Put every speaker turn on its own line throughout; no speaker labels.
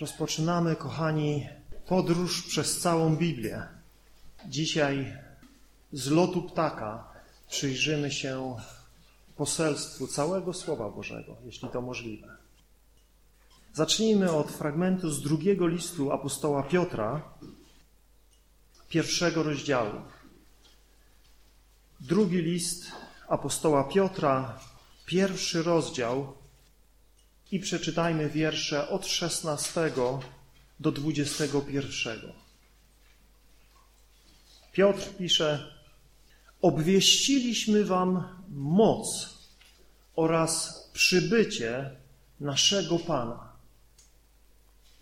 Rozpoczynamy, kochani, podróż przez całą Biblię. Dzisiaj z lotu ptaka przyjrzymy się poselstwu całego Słowa Bożego, jeśli to możliwe. Zacznijmy od fragmentu z drugiego listu apostoła Piotra, pierwszego rozdziału. Drugi list apostoła Piotra, pierwszy rozdział i przeczytajmy wiersze od 16 do 21. Piotr pisze: Obwieściliśmy Wam moc oraz przybycie naszego Pana,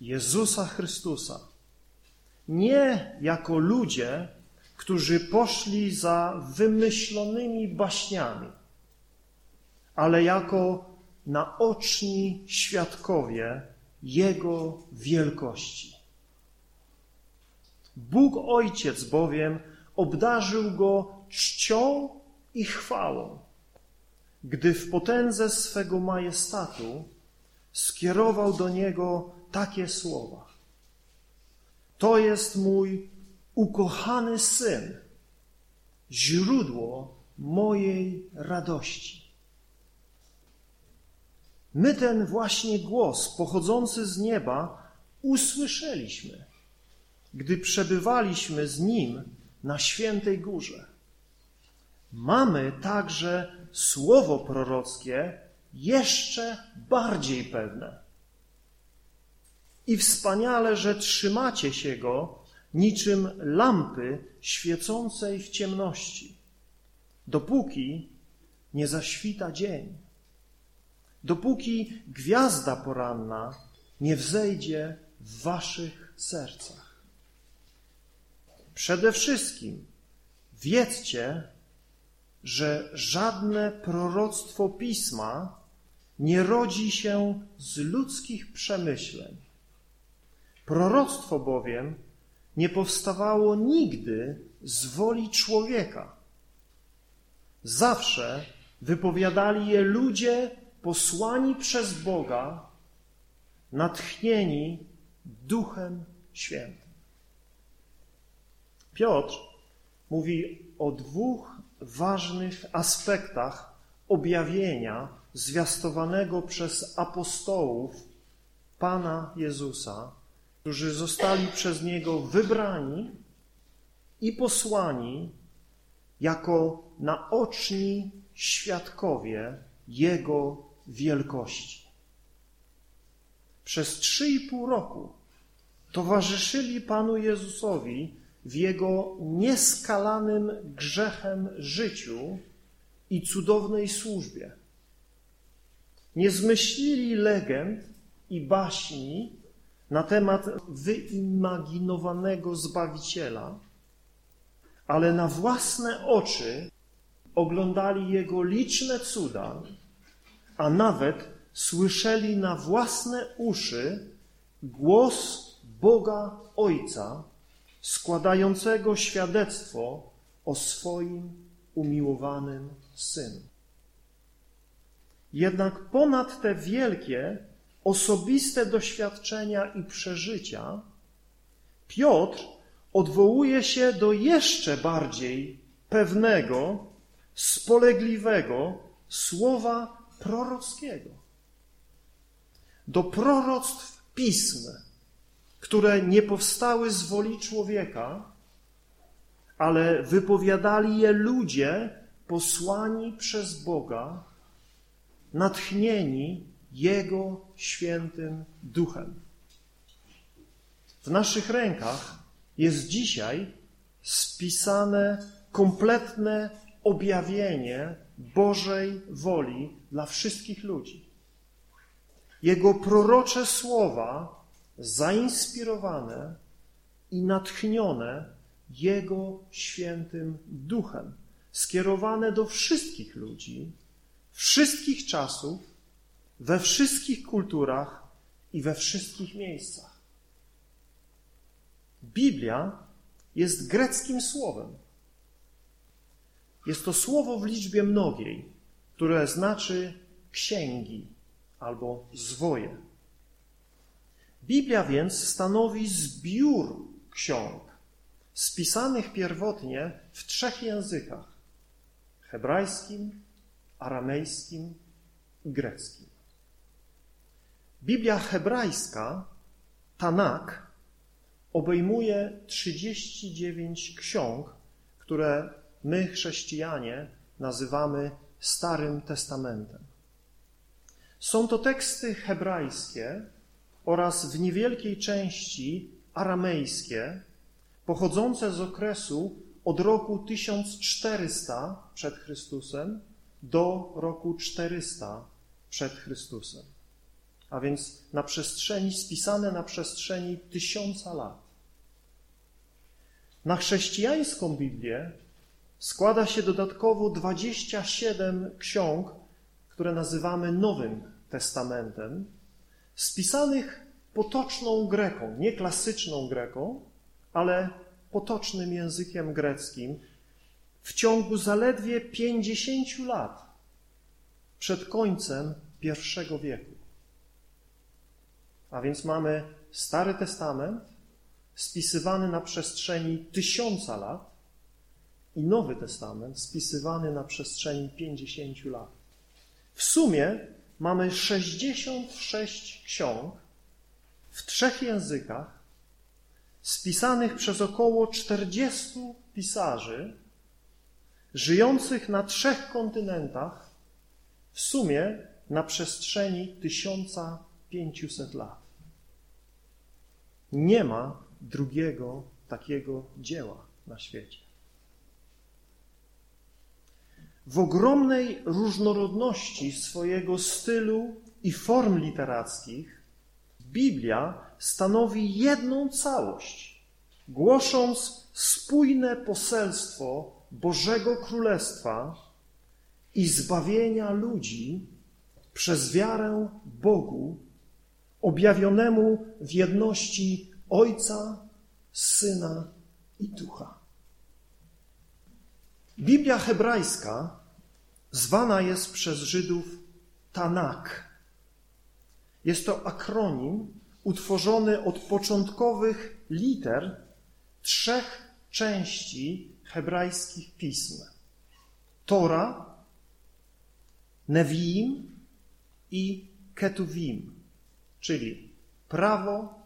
Jezusa Chrystusa. Nie jako ludzie, którzy poszli za wymyślonymi baśniami, ale jako naoczni świadkowie Jego wielkości. Bóg Ojciec bowiem obdarzył Go czcią i chwałą, gdy w potędze swego majestatu skierował do Niego takie słowa. To jest mój ukochany Syn, źródło mojej radości. My ten właśnie głos pochodzący z nieba usłyszeliśmy, gdy przebywaliśmy z Nim na świętej górze. Mamy także słowo prorockie jeszcze bardziej pewne. I wspaniale, że trzymacie się go niczym lampy świecącej w ciemności, dopóki nie zaświta dzień dopóki gwiazda poranna nie wzejdzie w waszych sercach. Przede wszystkim wiedzcie, że żadne proroctwo pisma nie rodzi się z ludzkich przemyśleń. Proroctwo bowiem nie powstawało nigdy z woli człowieka. Zawsze wypowiadali je ludzie posłani przez Boga, natchnieni Duchem Świętym. Piotr mówi o dwóch ważnych aspektach objawienia zwiastowanego przez apostołów Pana Jezusa, którzy zostali przez Niego wybrani i posłani jako naoczni świadkowie Jego wielkości. Przez trzy i pół roku towarzyszyli Panu Jezusowi w Jego nieskalanym grzechem życiu i cudownej służbie. Nie zmyślili legend i baśni na temat wyimaginowanego Zbawiciela, ale na własne oczy oglądali Jego liczne cuda a nawet słyszeli na własne uszy głos Boga Ojca składającego świadectwo o swoim umiłowanym Synu. Jednak ponad te wielkie, osobiste doświadczenia i przeżycia, Piotr odwołuje się do jeszcze bardziej pewnego, spolegliwego słowa prorockiego. Do proroctw pism, które nie powstały z woli człowieka, ale wypowiadali je ludzie posłani przez Boga, natchnieni Jego świętym duchem. W naszych rękach jest dzisiaj spisane kompletne objawienie Bożej woli dla wszystkich ludzi. Jego prorocze słowa, zainspirowane i natchnione Jego świętym duchem, skierowane do wszystkich ludzi, wszystkich czasów, we wszystkich kulturach i we wszystkich miejscach. Biblia jest greckim słowem jest to słowo w liczbie mnogiej, które znaczy księgi albo zwoje. Biblia więc stanowi zbiór ksiąg spisanych pierwotnie w trzech językach: hebrajskim, aramejskim i greckim. Biblia hebrajska, Tanak, obejmuje 39 ksiąg, które my, chrześcijanie, nazywamy Starym Testamentem. Są to teksty hebrajskie oraz w niewielkiej części aramejskie, pochodzące z okresu od roku 1400 przed Chrystusem do roku 400 przed Chrystusem. A więc na przestrzeni, spisane na przestrzeni tysiąca lat. Na chrześcijańską Biblię składa się dodatkowo 27 ksiąg, które nazywamy Nowym Testamentem, spisanych potoczną greką, nie klasyczną greką, ale potocznym językiem greckim w ciągu zaledwie 50 lat przed końcem I wieku. A więc mamy Stary Testament spisywany na przestrzeni tysiąca lat i Nowy Testament spisywany na przestrzeni 50 lat. W sumie mamy 66 ksiąg w trzech językach, spisanych przez około 40 pisarzy, żyjących na trzech kontynentach, w sumie na przestrzeni 1500 lat. Nie ma drugiego takiego dzieła na świecie. W ogromnej różnorodności swojego stylu i form literackich Biblia stanowi jedną całość, głosząc spójne poselstwo Bożego Królestwa i zbawienia ludzi przez wiarę Bogu, objawionemu w jedności Ojca, Syna i Ducha. Biblia hebrajska zwana jest przez Żydów Tanak. Jest to akronim utworzony od początkowych liter trzech części hebrajskich pism. Tora, Neviim i Ketuvim, czyli prawo,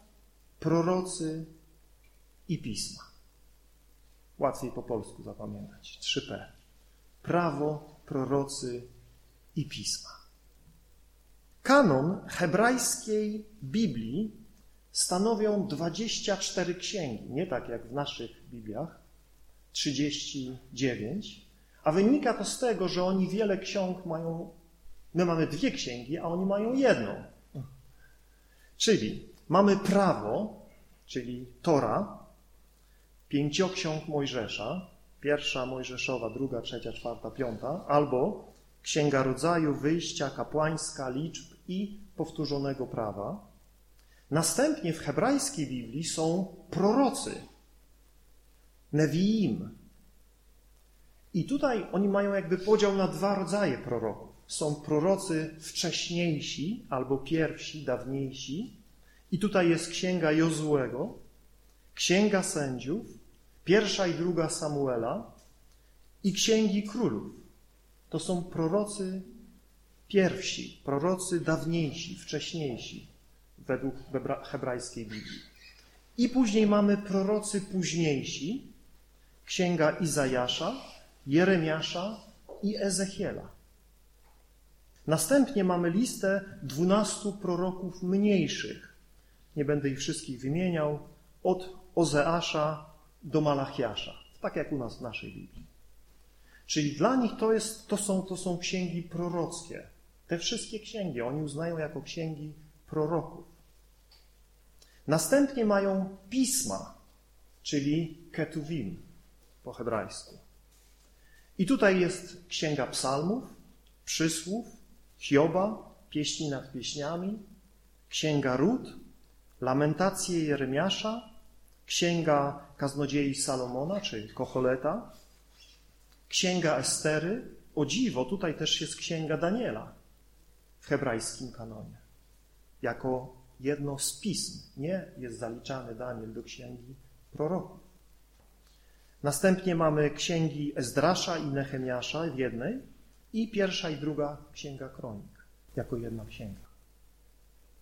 prorocy i pisma. Łatwiej po polsku zapamiętać. 3P. Prawo, prorocy i pisma. Kanon hebrajskiej Biblii stanowią 24 księgi, nie tak jak w naszych Bibliach, 39, a wynika to z tego, że oni wiele ksiąg mają, my mamy dwie księgi, a oni mają jedną. Czyli mamy prawo, czyli Tora, pięcioksiąg Mojżesza, pierwsza Mojżeszowa, druga, trzecia, czwarta, piąta, albo Księga Rodzaju, Wyjścia, Kapłańska, Liczb i Powtórzonego Prawa. Następnie w hebrajskiej Biblii są prorocy, Neviim. I tutaj oni mają jakby podział na dwa rodzaje proroków. Są prorocy wcześniejsi albo pierwsi, dawniejsi. I tutaj jest księga Jozłego, księga sędziów Pierwsza i druga Samuela i księgi królów. To są prorocy pierwsi, prorocy dawniejsi, wcześniejsi według hebrajskiej Biblii. I później mamy prorocy późniejsi, księga Izajasza, Jeremiasza i Ezechiela. Następnie mamy listę dwunastu proroków mniejszych. Nie będę ich wszystkich wymieniał. Od Ozeasza do Malachiasza, tak jak u nas w naszej Biblii. Czyli dla nich to, jest, to, są, to są księgi prorockie. Te wszystkie księgi oni uznają jako księgi proroków. Następnie mają pisma, czyli ketuvim po hebrajsku. I tutaj jest księga psalmów, przysłów, Hioba, pieśni nad pieśniami, księga Rut, lamentacje Jeremiasza, księga kaznodziei Salomona, czyli Kocholeta, księga Estery, o dziwo, tutaj też jest księga Daniela w hebrajskim kanonie, jako jedno z pism. Nie jest zaliczany Daniel do księgi proroków. Następnie mamy księgi Ezdrasza i Nehemiasza w jednej i pierwsza i druga księga kronik jako jedna księga.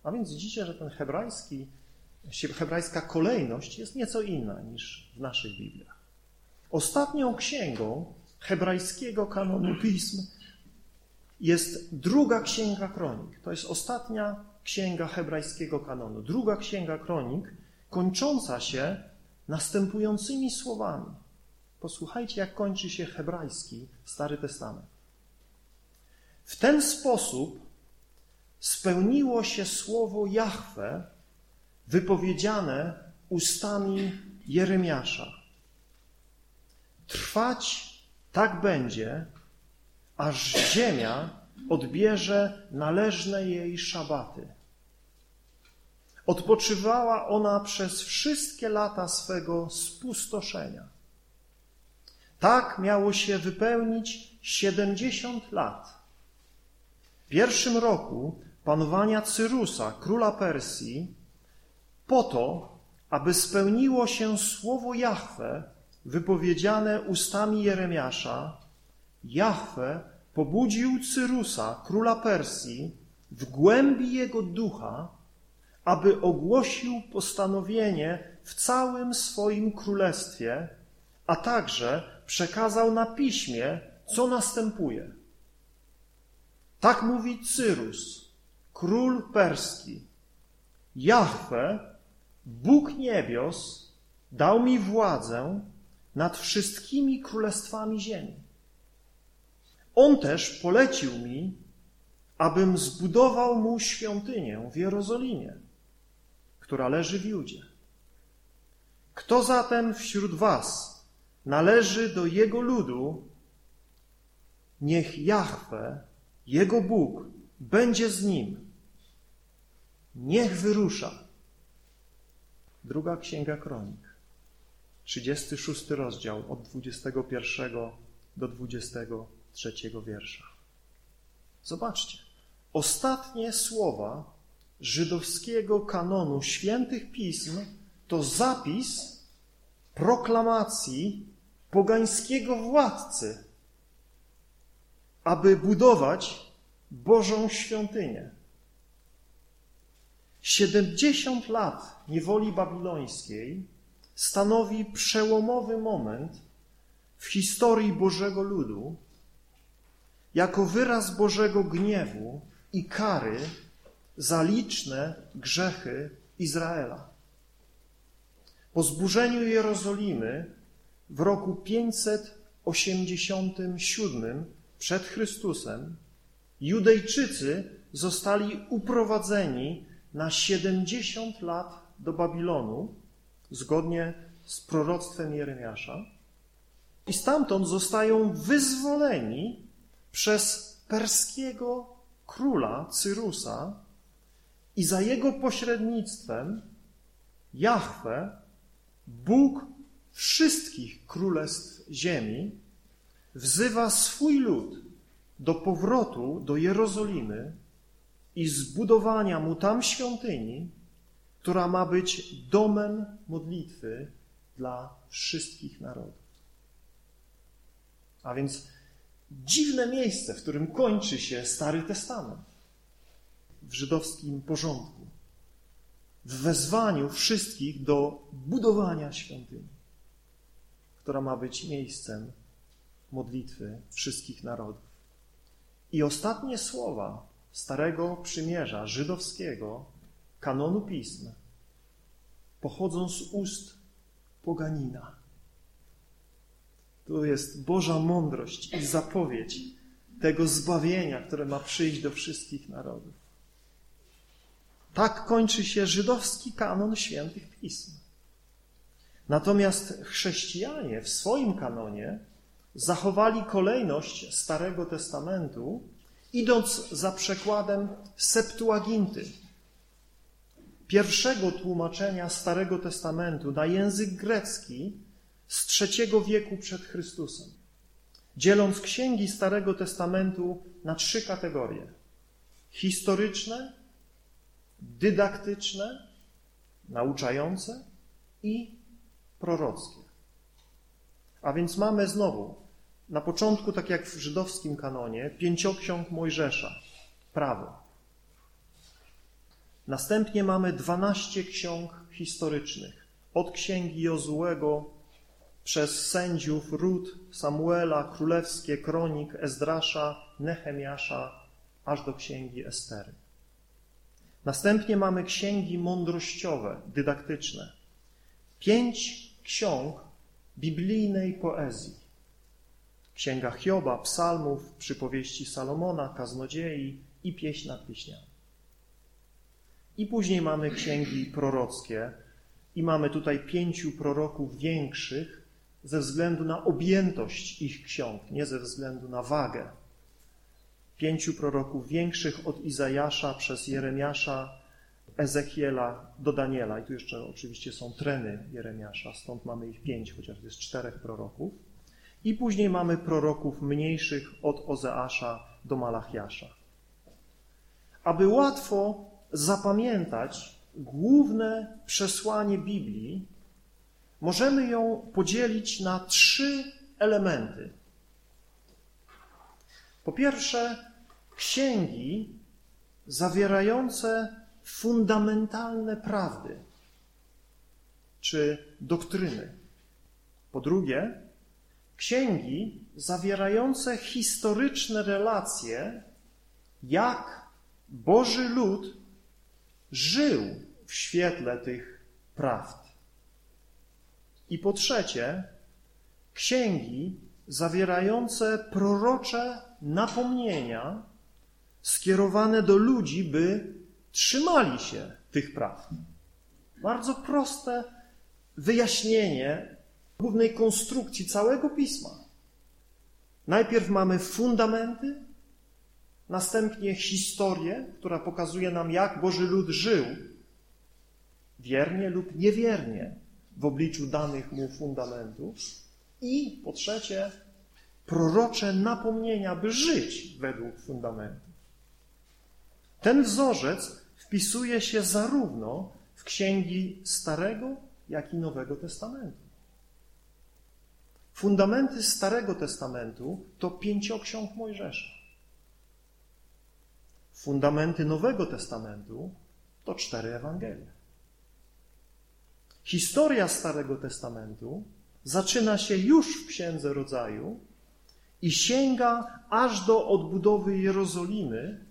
A więc widzicie, że ten hebrajski, hebrajska kolejność jest nieco inna niż w naszych Bibliach. Ostatnią księgą hebrajskiego kanonu pism jest druga księga kronik. To jest ostatnia księga hebrajskiego kanonu. Druga księga kronik, kończąca się następującymi słowami. Posłuchajcie, jak kończy się hebrajski Stary Testament. W ten sposób spełniło się słowo Jahwe wypowiedziane ustami Jeremiasza. Trwać tak będzie, aż ziemia odbierze należne jej szabaty. Odpoczywała ona przez wszystkie lata swego spustoszenia. Tak miało się wypełnić siedemdziesiąt lat. W pierwszym roku panowania Cyrusa, króla Persji, po to, aby spełniło się słowo Jahwe wypowiedziane ustami Jeremiasza, Jahwe pobudził Cyrusa, króla Persji, w głębi jego ducha, aby ogłosił postanowienie w całym swoim królestwie, a także przekazał na piśmie, co następuje. Tak mówi Cyrus, król perski. Jahwe, Bóg niebios, dał mi władzę nad wszystkimi królestwami ziemi. On też polecił mi, abym zbudował mu świątynię w Jerozolimie, która leży w Judzie. Kto zatem wśród was należy do jego ludu, niech Jahwe, jego Bóg, będzie z nim. Niech wyrusza. Druga Księga Kronik, 36 rozdział od 21 do 23 wiersza. Zobaczcie, ostatnie słowa żydowskiego kanonu świętych pism to zapis proklamacji pogańskiego władcy, aby budować Bożą świątynię. 70 lat niewoli babilońskiej stanowi przełomowy moment w historii Bożego ludu, jako wyraz Bożego gniewu i kary za liczne grzechy Izraela. Po zburzeniu Jerozolimy w roku 587 przed Chrystusem Judejczycy zostali uprowadzeni na 70 lat do Babilonu, zgodnie z proroctwem Jeremiasza, i stamtąd zostają wyzwoleni przez perskiego króla Cyrusa i za jego pośrednictwem Jahwe, Bóg wszystkich królestw ziemi, wzywa swój lud do powrotu do Jerozolimy i zbudowania mu tam świątyni, która ma być domem modlitwy dla wszystkich narodów. A więc dziwne miejsce, w którym kończy się Stary Testament w żydowskim porządku, w wezwaniu wszystkich do budowania świątyni, która ma być miejscem modlitwy wszystkich narodów. I ostatnie słowa Starego Przymierza żydowskiego, kanonu pism, pochodzą z ust poganina. To jest Boża mądrość i zapowiedź tego zbawienia, które ma przyjść do wszystkich narodów. Tak kończy się żydowski kanon świętych pism. Natomiast chrześcijanie w swoim kanonie zachowali kolejność Starego Testamentu, idąc za przekładem Septuaginty, pierwszego tłumaczenia Starego Testamentu na język grecki z III wieku przed Chrystusem, dzieląc księgi Starego Testamentu na trzy kategorie: historyczne, dydaktyczne, nauczające i prorockie. A więc mamy znowu na początku, tak jak w żydowskim kanonie, pięcioksiąg Mojżesza, prawo. Następnie mamy dwanaście ksiąg historycznych, od księgi Jozułego przez sędziów, Ród, Samuela, Królewskie, Kronik, Ezdrasza, Nehemiasza, aż do księgi Estery. Następnie mamy księgi mądrościowe, dydaktyczne. Pięć ksiąg biblijnej poezji. Księga Hioba, psalmów, przypowieści Salomona, kaznodziei i pieśń nad pieśniami. I później mamy księgi prorockie i mamy tutaj pięciu proroków większych ze względu na objętość ich ksiąg, nie ze względu na wagę. Pięciu proroków większych od Izajasza przez Jeremiasza, Ezechiela do Daniela. I tu jeszcze oczywiście są treny Jeremiasza, stąd mamy ich pięć, chociaż jest czterech proroków. I później mamy proroków mniejszych od Ozeasza do Malachiasza. Aby łatwo zapamiętać główne przesłanie Biblii, możemy ją podzielić na trzy elementy. Po pierwsze, księgi zawierające fundamentalne prawdy czy doktryny. Po drugie, księgi zawierające historyczne relacje, jak Boży lud żył w świetle tych prawd. I po trzecie, księgi zawierające prorocze napomnienia skierowane do ludzi, by trzymali się tych praw. Bardzo proste wyjaśnienie głównej konstrukcji całego pisma. Najpierw mamy fundamenty, następnie historię, która pokazuje nam, jak Boży lud żył wiernie lub niewiernie w obliczu danych mu fundamentów. I po trzecie, prorocze napomnienia, by żyć według fundamentów. Ten wzorzec wpisuje się zarówno w księgi Starego, jak i Nowego Testamentu. Fundamenty Starego Testamentu to pięcioksiąg Mojżesza. Fundamenty Nowego Testamentu to cztery Ewangelie. Historia Starego Testamentu zaczyna się już w Księdze Rodzaju i sięga aż do odbudowy Jerozolimy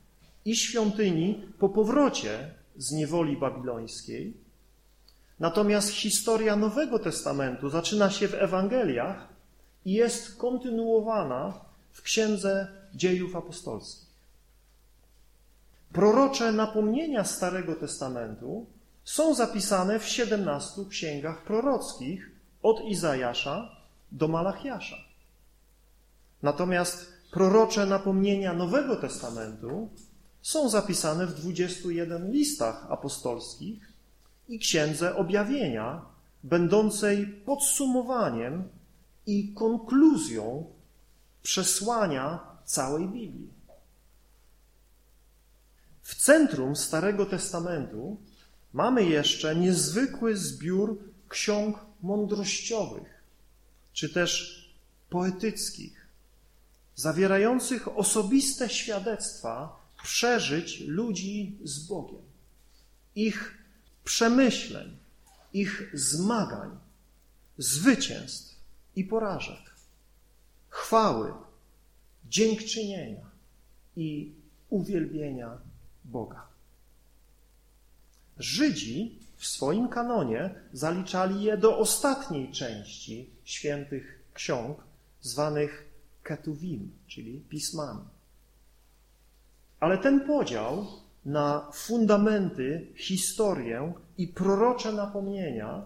i świątyni po powrocie z niewoli babilońskiej. Natomiast historia Nowego Testamentu zaczyna się w Ewangeliach i jest kontynuowana w Księdze Dziejów Apostolskich. Prorocze napomnienia Starego Testamentu są zapisane w 17 księgach prorockich od Izajasza do Malachiasza. Natomiast prorocze napomnienia Nowego Testamentu są zapisane w 21 listach apostolskich i księdze objawienia, będącej podsumowaniem i konkluzją przesłania całej Biblii. W centrum Starego Testamentu mamy jeszcze niezwykły zbiór ksiąg mądrościowych, czy też poetyckich, zawierających osobiste świadectwa przeżyć ludzi z Bogiem, ich przemyśleń, ich zmagań, zwycięstw i porażek, chwały, dziękczynienia i uwielbienia Boga. Żydzi w swoim kanonie zaliczali je do ostatniej części świętych ksiąg, zwanych Ketuvim, czyli pismami. Ale ten podział na fundamenty, historię i prorocze napomnienia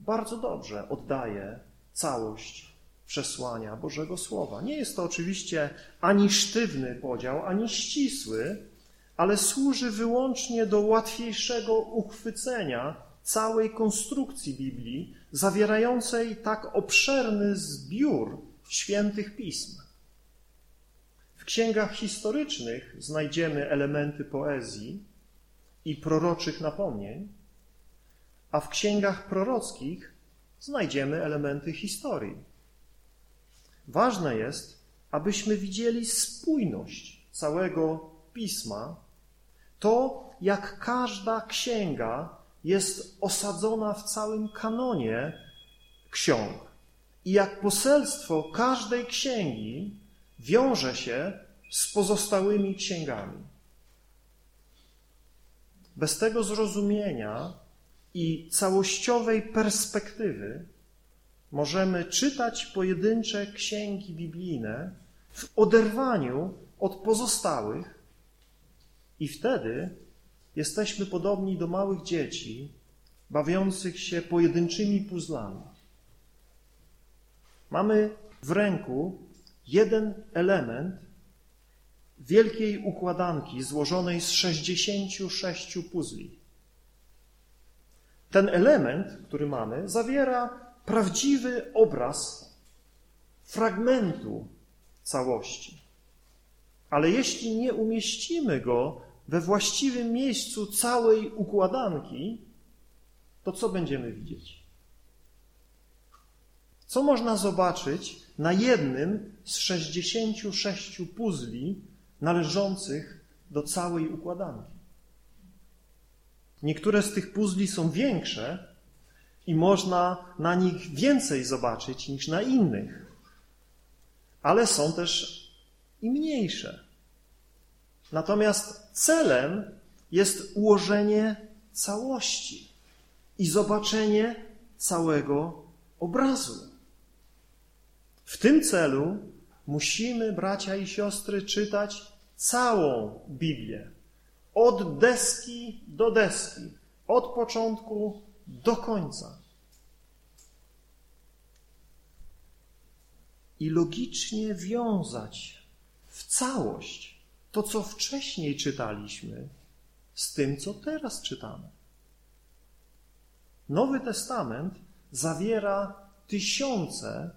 bardzo dobrze oddaje całość przesłania Bożego Słowa. Nie jest to oczywiście ani sztywny podział, ani ścisły, ale służy wyłącznie do łatwiejszego uchwycenia całej konstrukcji Biblii, zawierającej tak obszerny zbiór świętych pism księgach historycznych znajdziemy elementy poezji i proroczych napomnień, a w księgach prorockich znajdziemy elementy historii. Ważne jest, abyśmy widzieli spójność całego pisma, to jak każda księga jest osadzona w całym kanonie ksiąg i jak poselstwo każdej księgi wiąże się z pozostałymi księgami. Bez tego zrozumienia i całościowej perspektywy możemy czytać pojedyncze księgi biblijne w oderwaniu od pozostałych i wtedy jesteśmy podobni do małych dzieci bawiących się pojedynczymi puzzlami. Mamy w ręku jeden element wielkiej układanki złożonej z 66 puzli. Ten element, który mamy, zawiera prawdziwy obraz fragmentu całości. Ale jeśli nie umieścimy go we właściwym miejscu całej układanki, to co będziemy widzieć? Co można zobaczyć na jednym z 66 puzli należących do całej układanki? Niektóre z tych puzli są większe i można na nich więcej zobaczyć niż na innych, ale są też i mniejsze. Natomiast celem jest ułożenie całości i zobaczenie całego obrazu. W tym celu musimy, bracia i siostry, czytać całą Biblię. Od deski do deski, od początku do końca. I logicznie wiązać w całość to, co wcześniej czytaliśmy, z tym, co teraz czytamy. Nowy Testament zawiera tysiące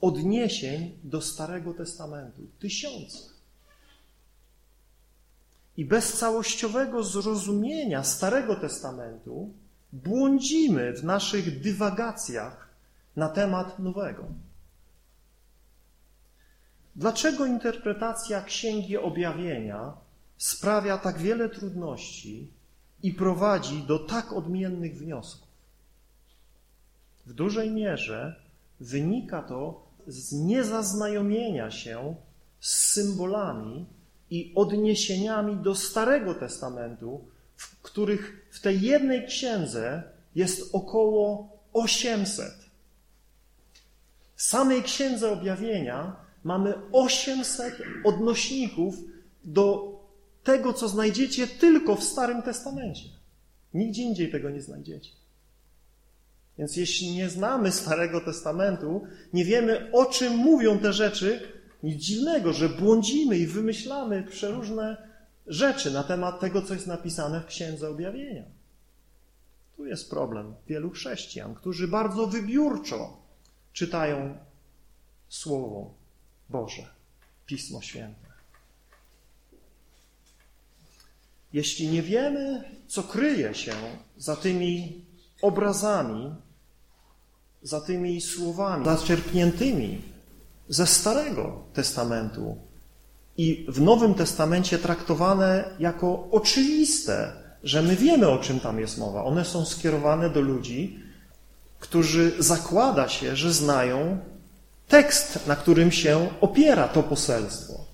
odniesień do Starego Testamentu. Tysiące. I bez całościowego zrozumienia Starego Testamentu błądzimy w naszych dywagacjach na temat Nowego. Dlaczego interpretacja Księgi Objawienia sprawia tak wiele trudności i prowadzi do tak odmiennych wniosków? W dużej mierze wynika to z niezaznajomienia się z symbolami i odniesieniami do Starego Testamentu, w których w tej jednej księdze jest około 800. W samej księdze objawienia mamy 800 odnośników do tego, co znajdziecie tylko w Starym Testamencie. Nigdzie indziej tego nie znajdziecie. Więc jeśli nie znamy Starego Testamentu, nie wiemy, o czym mówią te rzeczy, nic dziwnego, że błądzimy i wymyślamy przeróżne rzeczy na temat tego, co jest napisane w Księdze Objawienia. Tu jest problem wielu chrześcijan, którzy bardzo wybiórczo czytają Słowo Boże, Pismo Święte. Jeśli nie wiemy, co kryje się za tymi obrazami, za tymi słowami zaczerpniętymi ze Starego Testamentu i w Nowym Testamencie traktowane jako oczywiste, że my wiemy, o czym tam jest mowa. One są skierowane do ludzi, którzy zakłada się, że znają tekst, na którym się opiera to poselstwo.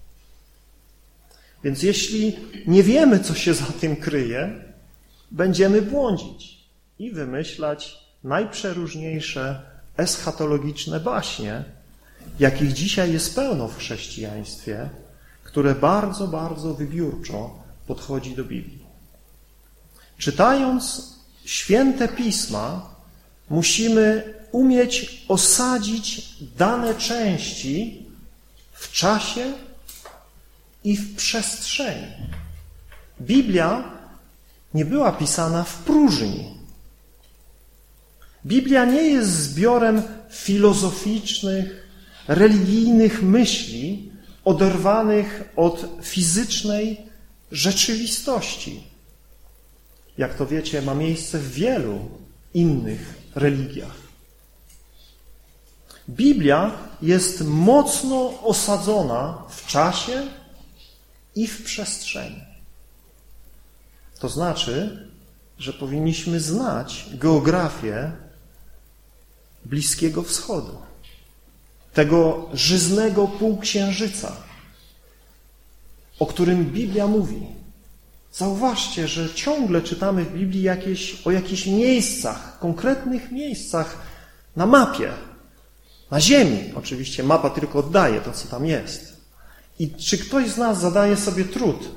Więc jeśli nie wiemy, co się za tym kryje, będziemy błądzić i wymyślać najprzeróżniejsze eschatologiczne baśnie, jakich dzisiaj jest pełno w chrześcijaństwie, które bardzo, bardzo wybiórczo podchodzi do Biblii. Czytając święte pisma, musimy umieć osadzić dane części w czasie i w przestrzeni. Biblia nie była pisana w próżni. Biblia nie jest zbiorem filozoficznych, religijnych myśli oderwanych od fizycznej rzeczywistości. jak to wiecie, ma miejsce w wielu innych religiach. Biblia jest mocno osadzona w czasie i w przestrzeni. To znaczy, że powinniśmy znać geografię Bliskiego Wschodu, tego żyznego półksiężyca, o którym Biblia mówi. Zauważcie, że ciągle czytamy w Biblii jakieś, o jakichś miejscach, konkretnych miejscach na mapie, na ziemi. Oczywiście mapa tylko oddaje to, co tam jest. I czy ktoś z nas zadaje sobie trud,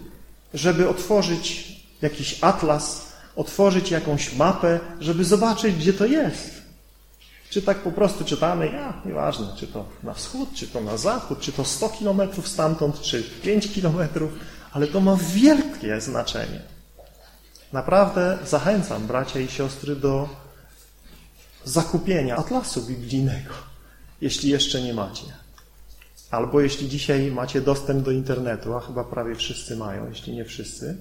żeby otworzyć jakiś atlas, otworzyć jakąś mapę, żeby zobaczyć, gdzie to jest? Czy tak po prostu czytamy, ja, nieważne, czy to na wschód, czy to na zachód, czy to 100 kilometrów stamtąd, czy 5 kilometrów, ale to ma wielkie znaczenie. Naprawdę zachęcam bracia i siostry do zakupienia atlasu biblijnego, jeśli jeszcze nie macie. Albo jeśli dzisiaj macie dostęp do internetu, a chyba prawie wszyscy mają, jeśli nie wszyscy,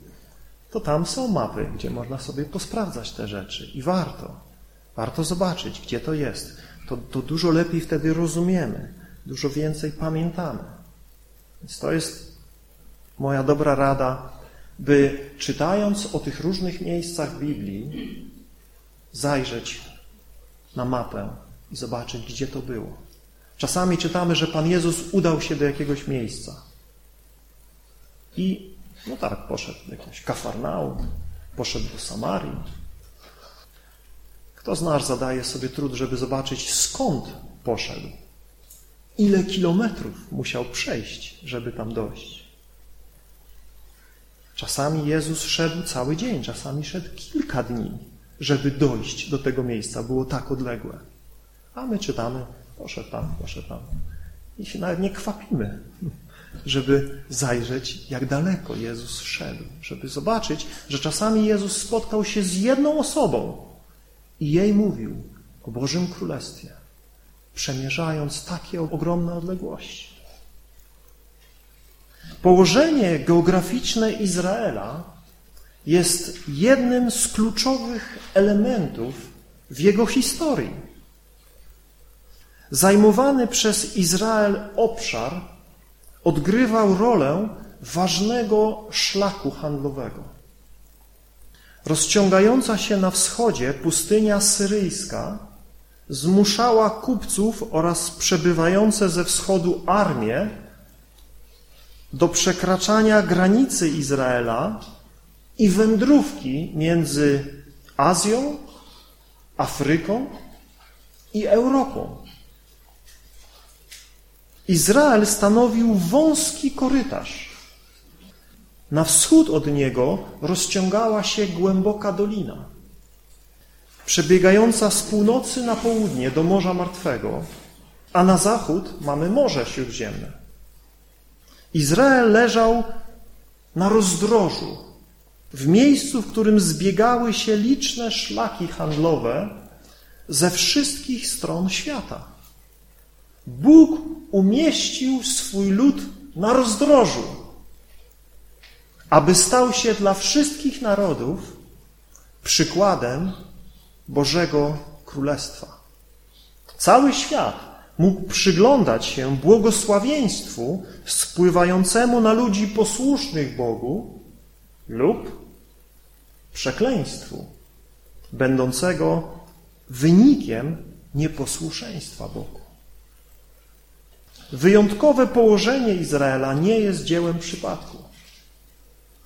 to tam są mapy, gdzie można sobie posprawdzać te rzeczy i warto. Warto zobaczyć, gdzie to jest. To, to dużo lepiej wtedy rozumiemy, dużo więcej pamiętamy. Więc to jest moja dobra rada, by czytając o tych różnych miejscach Biblii, zajrzeć na mapę i zobaczyć, gdzie to było. Czasami czytamy, że Pan Jezus udał się do jakiegoś miejsca. I no tak, poszedł do jakiegoś Kafarnaum, poszedł do Samarii. Kto z nas zadaje sobie trud, żeby zobaczyć, skąd poszedł? Ile kilometrów musiał przejść, żeby tam dojść? Czasami Jezus szedł cały dzień, czasami szedł kilka dni, żeby dojść do tego miejsca. Było tak odległe. A my czytamy, poszedł tam, poszedł tam. I się nawet nie kwapimy, żeby zajrzeć, jak daleko Jezus szedł, żeby zobaczyć, że czasami Jezus spotkał się z jedną osobą i jej mówił o Bożym Królestwie, przemierzając takie ogromne odległości. Położenie geograficzne Izraela jest jednym z kluczowych elementów w jego historii. Zajmowany przez Izrael obszar odgrywał rolę ważnego szlaku handlowego. Rozciągająca się na wschodzie pustynia syryjska zmuszała kupców oraz przebywające ze wschodu armie do przekraczania granicy Izraela i wędrówki między Azją, Afryką i Europą. Izrael stanowił wąski korytarz. Na wschód od niego rozciągała się głęboka dolina, przebiegająca z północy na południe do Morza Martwego, a na zachód mamy Morze Śródziemne. Izrael leżał na rozdrożu, w miejscu, w którym zbiegały się liczne szlaki handlowe ze wszystkich stron świata. Bóg umieścił swój lud na rozdrożu, aby stał się dla wszystkich narodów przykładem Bożego Królestwa. Cały świat mógł przyglądać się błogosławieństwu spływającemu na ludzi posłusznych Bogu lub przekleństwu będącego wynikiem nieposłuszeństwa Bogu. Wyjątkowe położenie Izraela nie jest dziełem przypadku.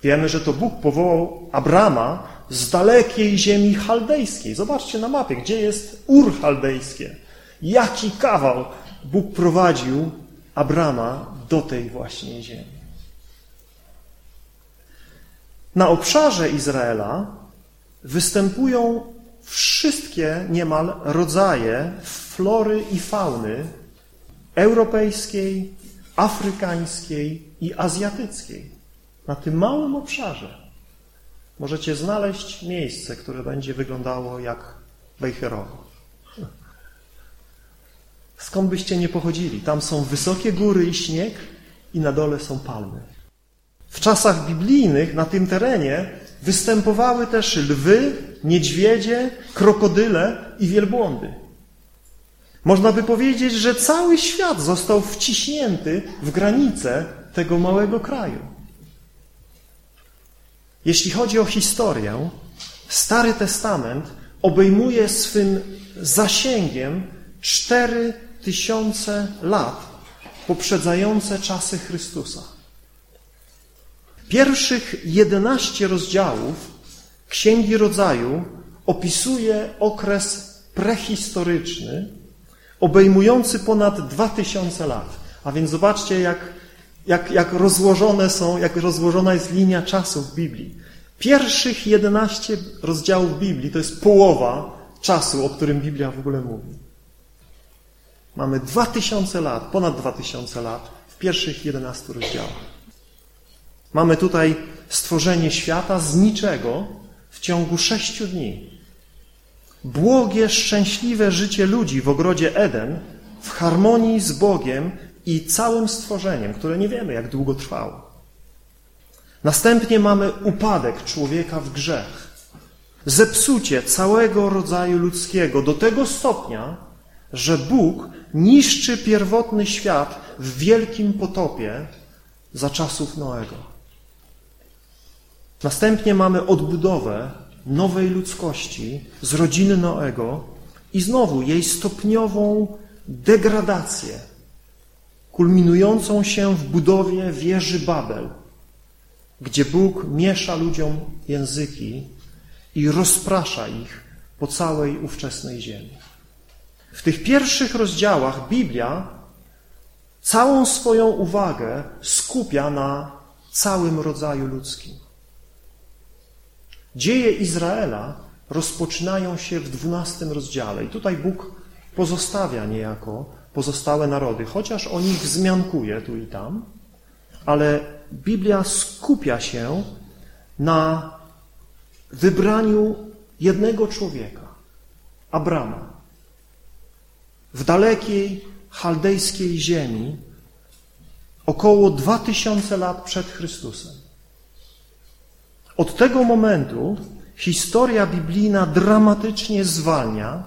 Wiemy, że to Bóg powołał Abrama z dalekiej ziemi chaldejskiej. Zobaczcie na mapie, gdzie jest Ur chaldejskie. Jaki kawał Bóg prowadził Abrama do tej właśnie ziemi. Na obszarze Izraela występują wszystkie niemal rodzaje flory i fauny europejskiej, afrykańskiej i azjatyckiej. Na tym małym obszarze możecie znaleźć miejsce, które będzie wyglądało jak Bejherowo. Skąd byście nie pochodzili? Tam są wysokie góry i śnieg i na dole są palmy. W czasach biblijnych na tym terenie występowały też lwy, niedźwiedzie, krokodyle i wielbłądy. Można by powiedzieć, że cały świat został wciśnięty w granice tego małego kraju. Jeśli chodzi o historię, Stary Testament obejmuje swym zasięgiem cztery tysiące lat poprzedzające czasy Chrystusa. Pierwszych jedenaście rozdziałów Księgi Rodzaju opisuje okres prehistoryczny, obejmujący ponad dwa tysiące lat. A więc zobaczcie, jak, jak, jak rozłożone są, jak rozłożona jest linia czasu w Biblii. Pierwszych jedenaście rozdziałów Biblii to jest połowa czasu, o którym Biblia w ogóle mówi. Mamy dwa tysiące lat, ponad dwa tysiące lat w pierwszych jedenastu rozdziałach. Mamy tutaj stworzenie świata z niczego w ciągu sześciu dni. Błogie, szczęśliwe życie ludzi w ogrodzie Eden w harmonii z Bogiem i całym stworzeniem, które nie wiemy, jak długo trwało. Następnie mamy upadek człowieka w grzech, zepsucie całego rodzaju ludzkiego do tego stopnia, że Bóg niszczy pierwotny świat w wielkim potopie za czasów Noego. Następnie mamy odbudowę nowej ludzkości z rodziny Noego i znowu jej stopniową degradację, kulminującą się w budowie wieży Babel, gdzie Bóg miesza ludziom języki i rozprasza ich po całej ówczesnej ziemi. W tych pierwszych rozdziałach Biblia całą swoją uwagę skupia na całym rodzaju ludzkim. Dzieje Izraela rozpoczynają się w dwunastym rozdziale i tutaj Bóg pozostawia niejako pozostałe narody, chociaż o nich wzmiankuje tu i tam, ale Biblia skupia się na wybraniu jednego człowieka, Abrama, w dalekiej chaldejskiej ziemi około dwa tysiące lat przed Chrystusem. Od tego momentu historia biblijna dramatycznie zwalnia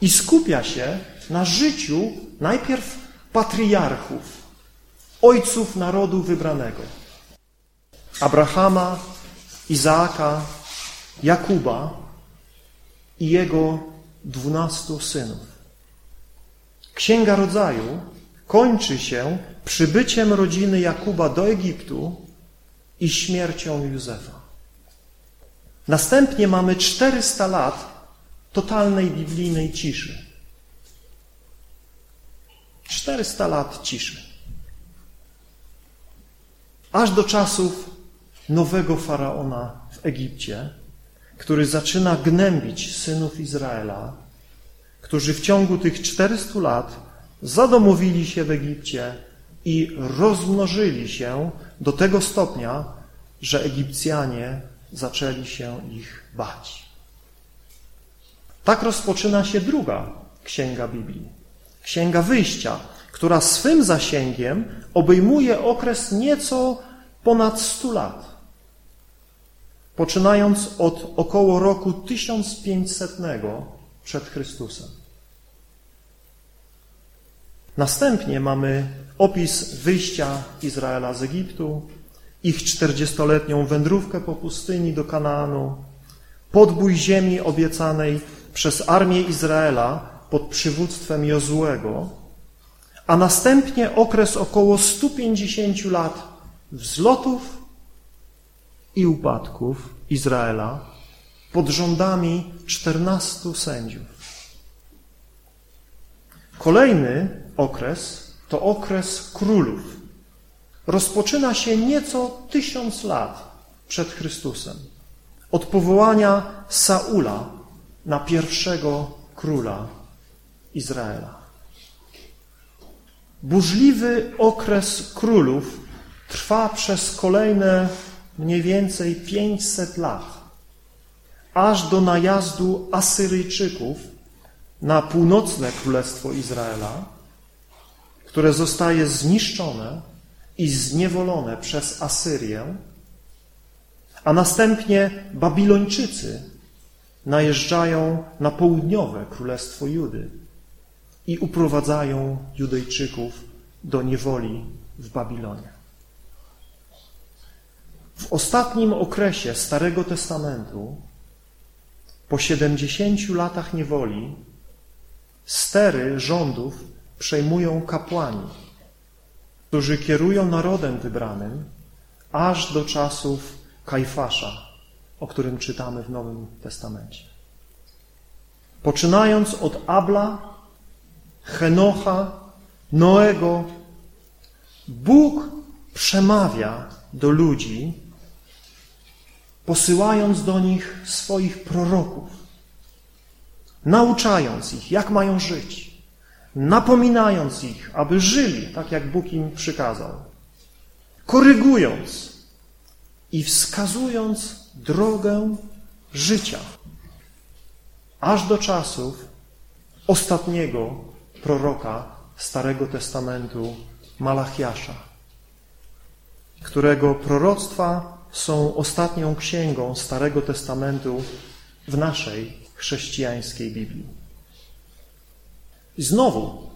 i skupia się na życiu najpierw patriarchów, ojców narodu wybranego. Abrahama, Izaaka, Jakuba i jego dwunastu synów. Księga Rodzaju kończy się przybyciem rodziny Jakuba do Egiptu i śmiercią Józefa. Następnie mamy 400 lat totalnej biblijnej ciszy. 400 lat ciszy. Aż do czasów nowego faraona w Egipcie, który zaczyna gnębić synów Izraela, którzy w ciągu tych 400 lat zadomowili się w Egipcie i rozmnożyli się do tego stopnia, że Egipcjanie zaczęli się ich bać. Tak rozpoczyna się druga księga Biblii. Księga Wyjścia, która swym zasięgiem obejmuje okres nieco ponad 100 lat. Poczynając od około roku 1500 przed Chrystusem. Następnie mamy opis wyjścia Izraela z Egiptu, ich czterdziestoletnią wędrówkę po pustyni do Kanaanu, podbój ziemi obiecanej przez armię Izraela pod przywództwem Jozłego, a następnie okres około 150 lat wzlotów i upadków Izraela pod rządami 14 sędziów. Kolejny okres to okres królów. Rozpoczyna się nieco tysiąc lat przed Chrystusem. Od powołania Saula na pierwszego króla Izraela. Burzliwy okres królów trwa przez kolejne mniej więcej 500 lat, aż do najazdu Asyryjczyków na północne królestwo Izraela, które zostaje zniszczone i zniewolone przez Asyrię, A następnie Babilończycy najeżdżają na południowe królestwo Judy i uprowadzają Judejczyków do niewoli w Babilonie. W ostatnim okresie Starego Testamentu, po 70 latach niewoli, stery rządów przejmują kapłani, którzy kierują narodem wybranym aż do czasów Kajfasza, o którym czytamy w Nowym Testamencie. Poczynając od Abla, Henocha, Noego, Bóg przemawia do ludzi, posyłając do nich swoich proroków, nauczając ich, jak mają żyć, napominając ich, aby żyli tak, jak Bóg im przykazał, korygując i wskazując drogę życia, aż do czasów ostatniego proroka Starego Testamentu, Malachiasza, którego proroctwa są ostatnią księgą Starego Testamentu w naszej chrześcijańskiej Biblii. I znowu,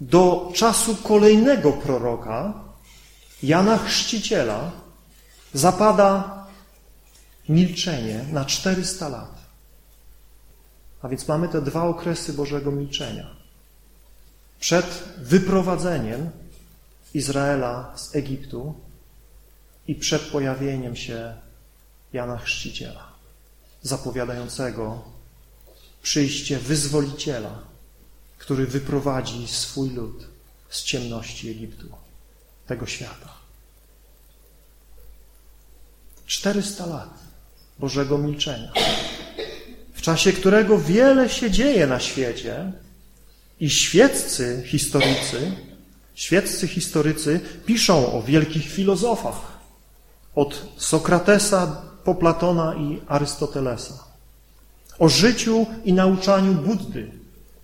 do czasu kolejnego proroka, Jana Chrzciciela, zapada milczenie na 400 lat. A więc mamy te dwa okresy Bożego milczenia. Przed wyprowadzeniem Izraela z Egiptu i przed pojawieniem się Jana Chrzciciela, zapowiadającego przyjście wyzwoliciela, który wyprowadzi swój lud z ciemności Egiptu, tego świata. 400 lat Bożego milczenia, w czasie którego wiele się dzieje na świecie i świeccy historycy, świeccy historycy piszą o wielkich filozofach, od Sokratesa po Platona i Arystotelesa, o życiu i nauczaniu Buddy,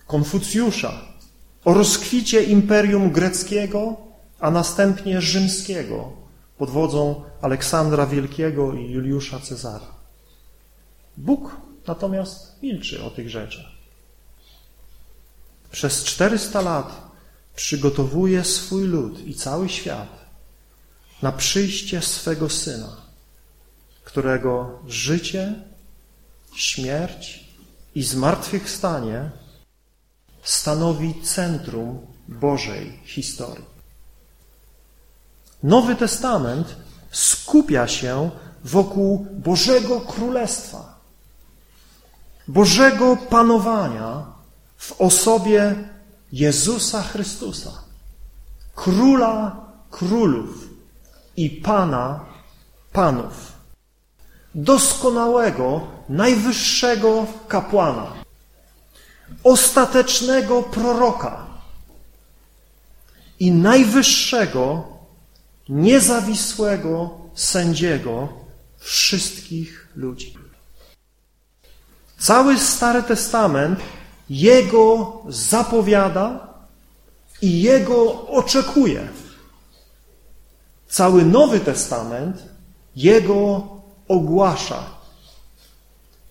Konfucjusza, o rozkwicie imperium greckiego, a następnie rzymskiego pod wodzą Aleksandra Wielkiego i Juliusza Cezara. Bóg natomiast milczy o tych rzeczach. Przez 400 lat przygotowuje swój lud i cały świat na przyjście swego Syna, którego życie, śmierć i zmartwychwstanie stanowi centrum Bożej historii. Nowy Testament skupia się wokół Bożego Królestwa, Bożego Panowania w osobie Jezusa Chrystusa, Króla Królów i Pana Panów, doskonałego, najwyższego kapłana, ostatecznego proroka i najwyższego, niezawisłego sędziego wszystkich ludzi. Cały Stary Testament Jego zapowiada i Jego oczekuje. Cały Nowy Testament Jego ogłasza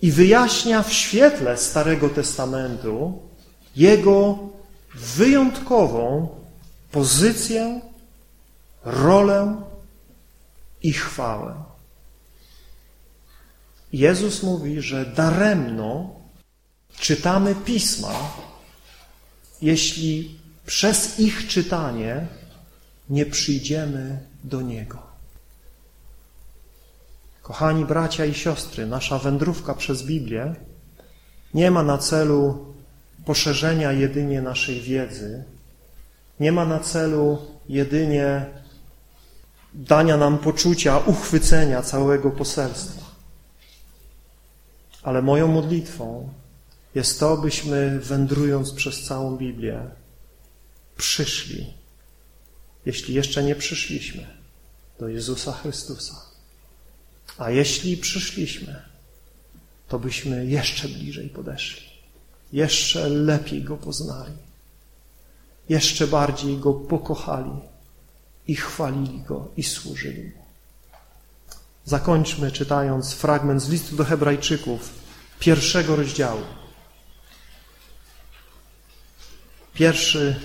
i wyjaśnia w świetle Starego Testamentu Jego wyjątkową pozycję, rolę i chwałę. Jezus mówi, że daremno czytamy pisma, jeśli przez ich czytanie nie przyjdziemy do Niego. Kochani bracia i siostry, nasza wędrówka przez Biblię nie ma na celu poszerzenia jedynie naszej wiedzy, nie ma na celu jedynie dania nam poczucia uchwycenia całego poselstwa. Ale moją modlitwą jest to, byśmy wędrując przez całą Biblię przyszli jeśli jeszcze nie przyszliśmy do Jezusa Chrystusa. A jeśli przyszliśmy, to byśmy jeszcze bliżej podeszli, jeszcze lepiej Go poznali, jeszcze bardziej Go pokochali i chwalili Go i służyli Mu. Zakończmy czytając fragment z listu do Hebrajczyków, pierwszego rozdziału. Pierwszy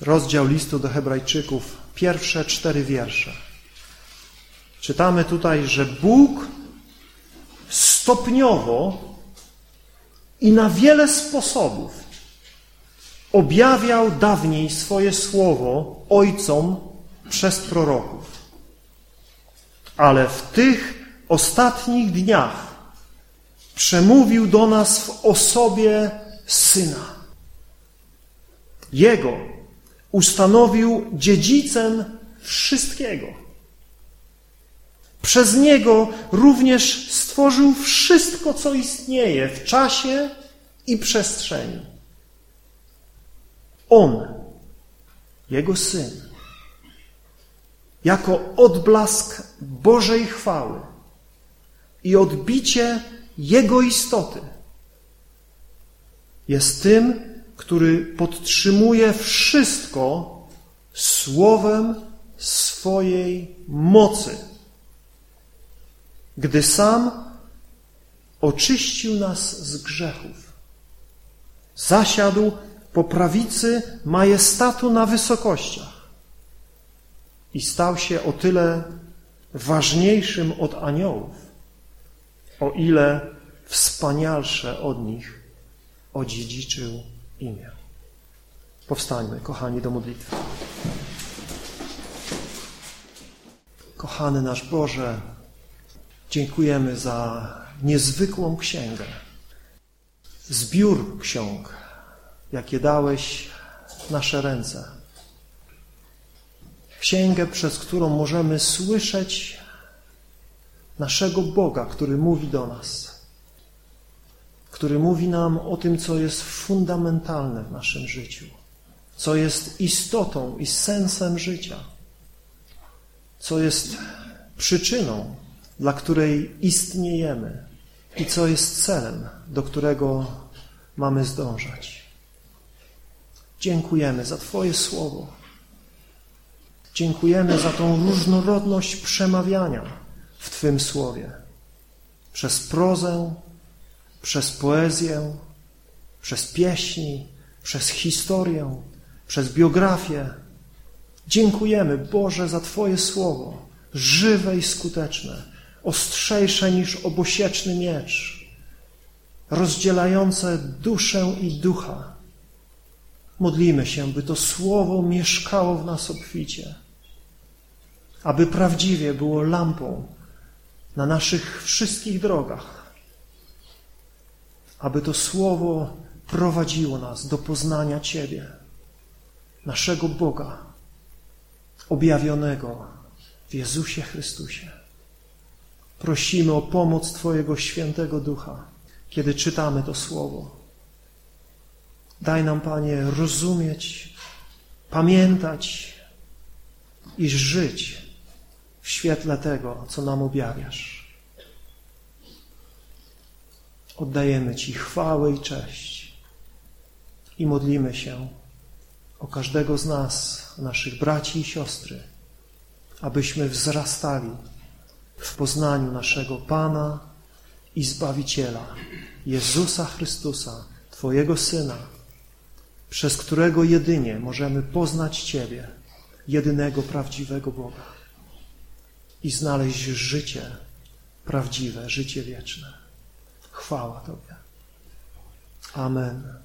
rozdział listu do Hebrajczyków, pierwsze cztery wiersze. Czytamy tutaj, że Bóg stopniowo i na wiele sposobów objawiał dawniej swoje słowo ojcom przez proroków. Ale w tych ostatnich dniach przemówił do nas w osobie Syna. Jego ustanowił dziedzicem wszystkiego. Przez Niego również stworzył wszystko, co istnieje w czasie i przestrzeni. On, Jego Syn, jako odblask Bożej chwały i odbicie Jego istoty, jest tym, który podtrzymuje wszystko słowem swojej mocy, gdy sam oczyścił nas z grzechów. Zasiadł po prawicy majestatu na wysokościach i stał się o tyle ważniejszym od aniołów, o ile wspanialsze od nich odziedziczył imię. Powstańmy, kochani, do modlitwy. Kochany nasz Boże, dziękujemy za niezwykłą księgę, zbiór ksiąg, jakie dałeś w nasze ręce. Księgę, przez którą możemy słyszeć naszego Boga, który mówi do nas który mówi nam o tym, co jest fundamentalne w naszym życiu, co jest istotą i sensem życia, co jest przyczyną, dla której istniejemy i co jest celem, do którego mamy zdążać. Dziękujemy za Twoje słowo. Dziękujemy za tą różnorodność przemawiania w Twym słowie. Przez prozę, przez poezję, przez pieśni, przez historię, przez biografię. Dziękujemy, Boże, za Twoje słowo, żywe i skuteczne, ostrzejsze niż obosieczny miecz, rozdzielające duszę i ducha. Modlimy się, by to słowo mieszkało w nas obficie, aby prawdziwie było lampą na naszych wszystkich drogach, aby to Słowo prowadziło nas do poznania Ciebie, naszego Boga, objawionego w Jezusie Chrystusie. Prosimy o pomoc Twojego świętego ducha, kiedy czytamy to Słowo. Daj nam, Panie, rozumieć, pamiętać i żyć w świetle tego, co nam objawiasz. Oddajemy Ci chwałę i cześć i modlimy się o każdego z nas, naszych braci i siostry, abyśmy wzrastali w poznaniu naszego Pana i Zbawiciela, Jezusa Chrystusa, Twojego Syna, przez którego jedynie możemy poznać Ciebie, jedynego prawdziwego Boga i znaleźć życie prawdziwe, życie wieczne. Chwała Tobie. Amen.